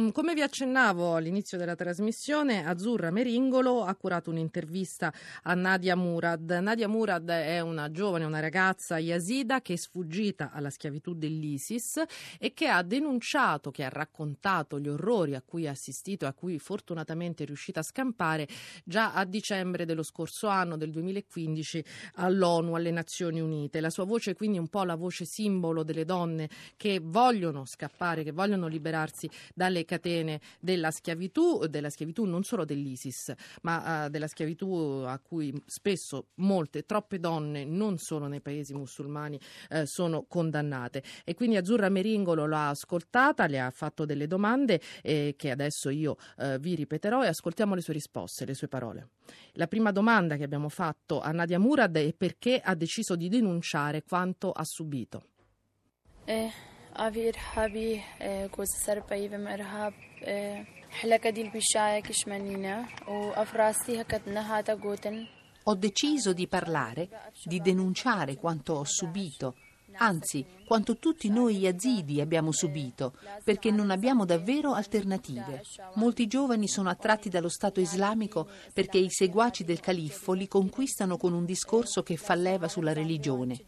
Mm, come vi accennavo all'inizio della trasmissione, Azzurra Meringolo ha curato un'intervista a Nadia Murad. Nadia Murad è una giovane, una ragazza yazida che è sfuggita alla schiavitù dell'ISIS e che ha denunciato, che ha raccontato gli orrori a cui ha assistito e a cui fortunatamente è riuscita a scampare già a dicembre dello scorso anno, del 2015, all'ONU, alle Nazioni Unite. La sua voce è quindi un po' la voce simbolo delle donne che vogliono scappare, che vogliono liberarsi dalle le catene della schiavitù, della schiavitù non solo dell'ISIS, ma uh, della schiavitù a cui spesso molte, troppe donne, non solo nei paesi musulmani, uh, sono condannate. E quindi Azzurra Meringolo l'ha ascoltata, le ha fatto delle domande eh, che adesso io uh, vi ripeterò e ascoltiamo le sue risposte, le sue parole. La prima domanda che abbiamo fatto a Nadia Murad è perché ha deciso di denunciare quanto ha subito. Eh avê Rihebî ku serpeyî vê me Rihab Hleka dilbişayek işmenîne u ev rastî heket gotin Ho deciso di parlare, di denunciare quanto ho subito, anzi quanto tutti noi yazidi abbiamo subito, perché non abbiamo davvero alternative. Molti giovani sono attratti dallo Stato islamico perché i seguaci del califfo li conquistano con un discorso che fa leva sulla religione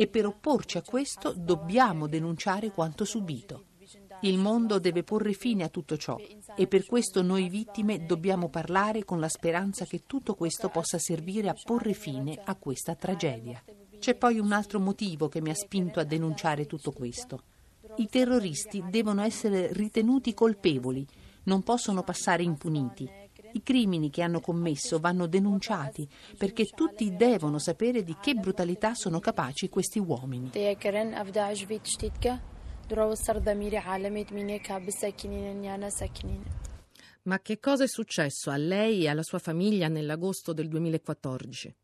e per opporci a questo dobbiamo denunciare quanto subito. Il mondo deve porre fine a tutto ciò e per questo noi vittime dobbiamo parlare con la speranza che tutto questo possa servire a porre fine a questa tragedia. C'è poi un altro motivo che mi ha spinto a denunciare tutto questo. I terroristi devono essere ritenuti colpevoli, non possono passare impuniti i crimini che hanno commesso vanno denunciati perché tutti devono sapere di che brutalità sono capaci questi uomini. Ma che cosa è successo a lei e alla sua famiglia nell'agosto del 2014?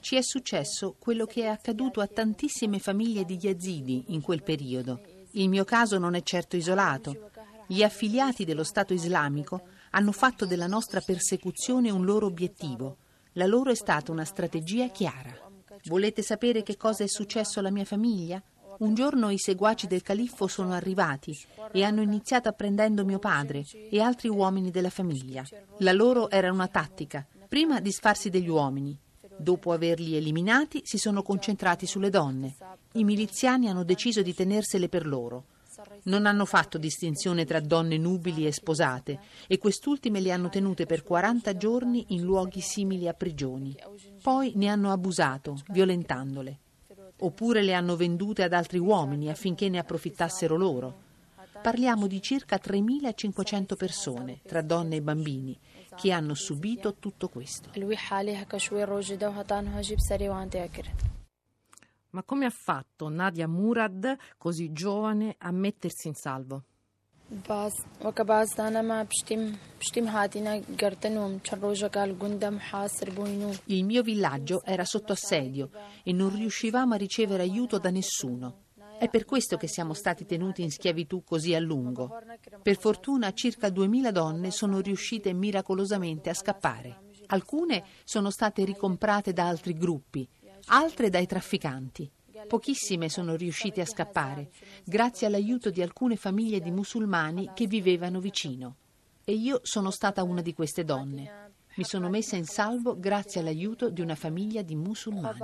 Ci è successo quello che è accaduto a tantissime famiglie di yazidi in quel periodo. Il mio caso non è certo isolato. Gli affiliati dello Stato islamico hanno fatto della nostra persecuzione un loro obiettivo. La loro è stata una strategia chiara. Volete sapere che cosa è successo alla mia famiglia? Un giorno i seguaci del califfo sono arrivati e hanno iniziato apprendendo mio padre e altri uomini della famiglia. La loro era una tattica prima disfarsi degli uomini. Dopo averli eliminati, si sono concentrati sulle donne. I miliziani hanno deciso di tenersele per loro. Non hanno fatto distinzione tra donne nubili e sposate e quest'ultime le hanno tenute per 40 giorni in luoghi simili a prigioni. Poi ne hanno abusato, violentandole. Oppure le hanno vendute ad altri uomini affinché ne approfittassero loro. Parliamo di circa 3.500 persone, tra donne e bambini, che hanno subito tutto questo. Ma come ha fatto Nadia Murad, così giovane, a mettersi in salvo? Il mio villaggio era sotto assedio e non riuscivamo a ricevere aiuto da nessuno. È per questo che siamo stati tenuti in schiavitù così a lungo. Per fortuna circa 2000 donne sono riuscite miracolosamente a scappare. Alcune sono state ricomprate da altri gruppi, altre dai trafficanti. Pochissime sono riuscite a scappare, grazie all'aiuto di alcune famiglie di musulmani che vivevano vicino. E io sono stata una di queste donne. Mi sono messa in salvo grazie all'aiuto di una famiglia di musulmani.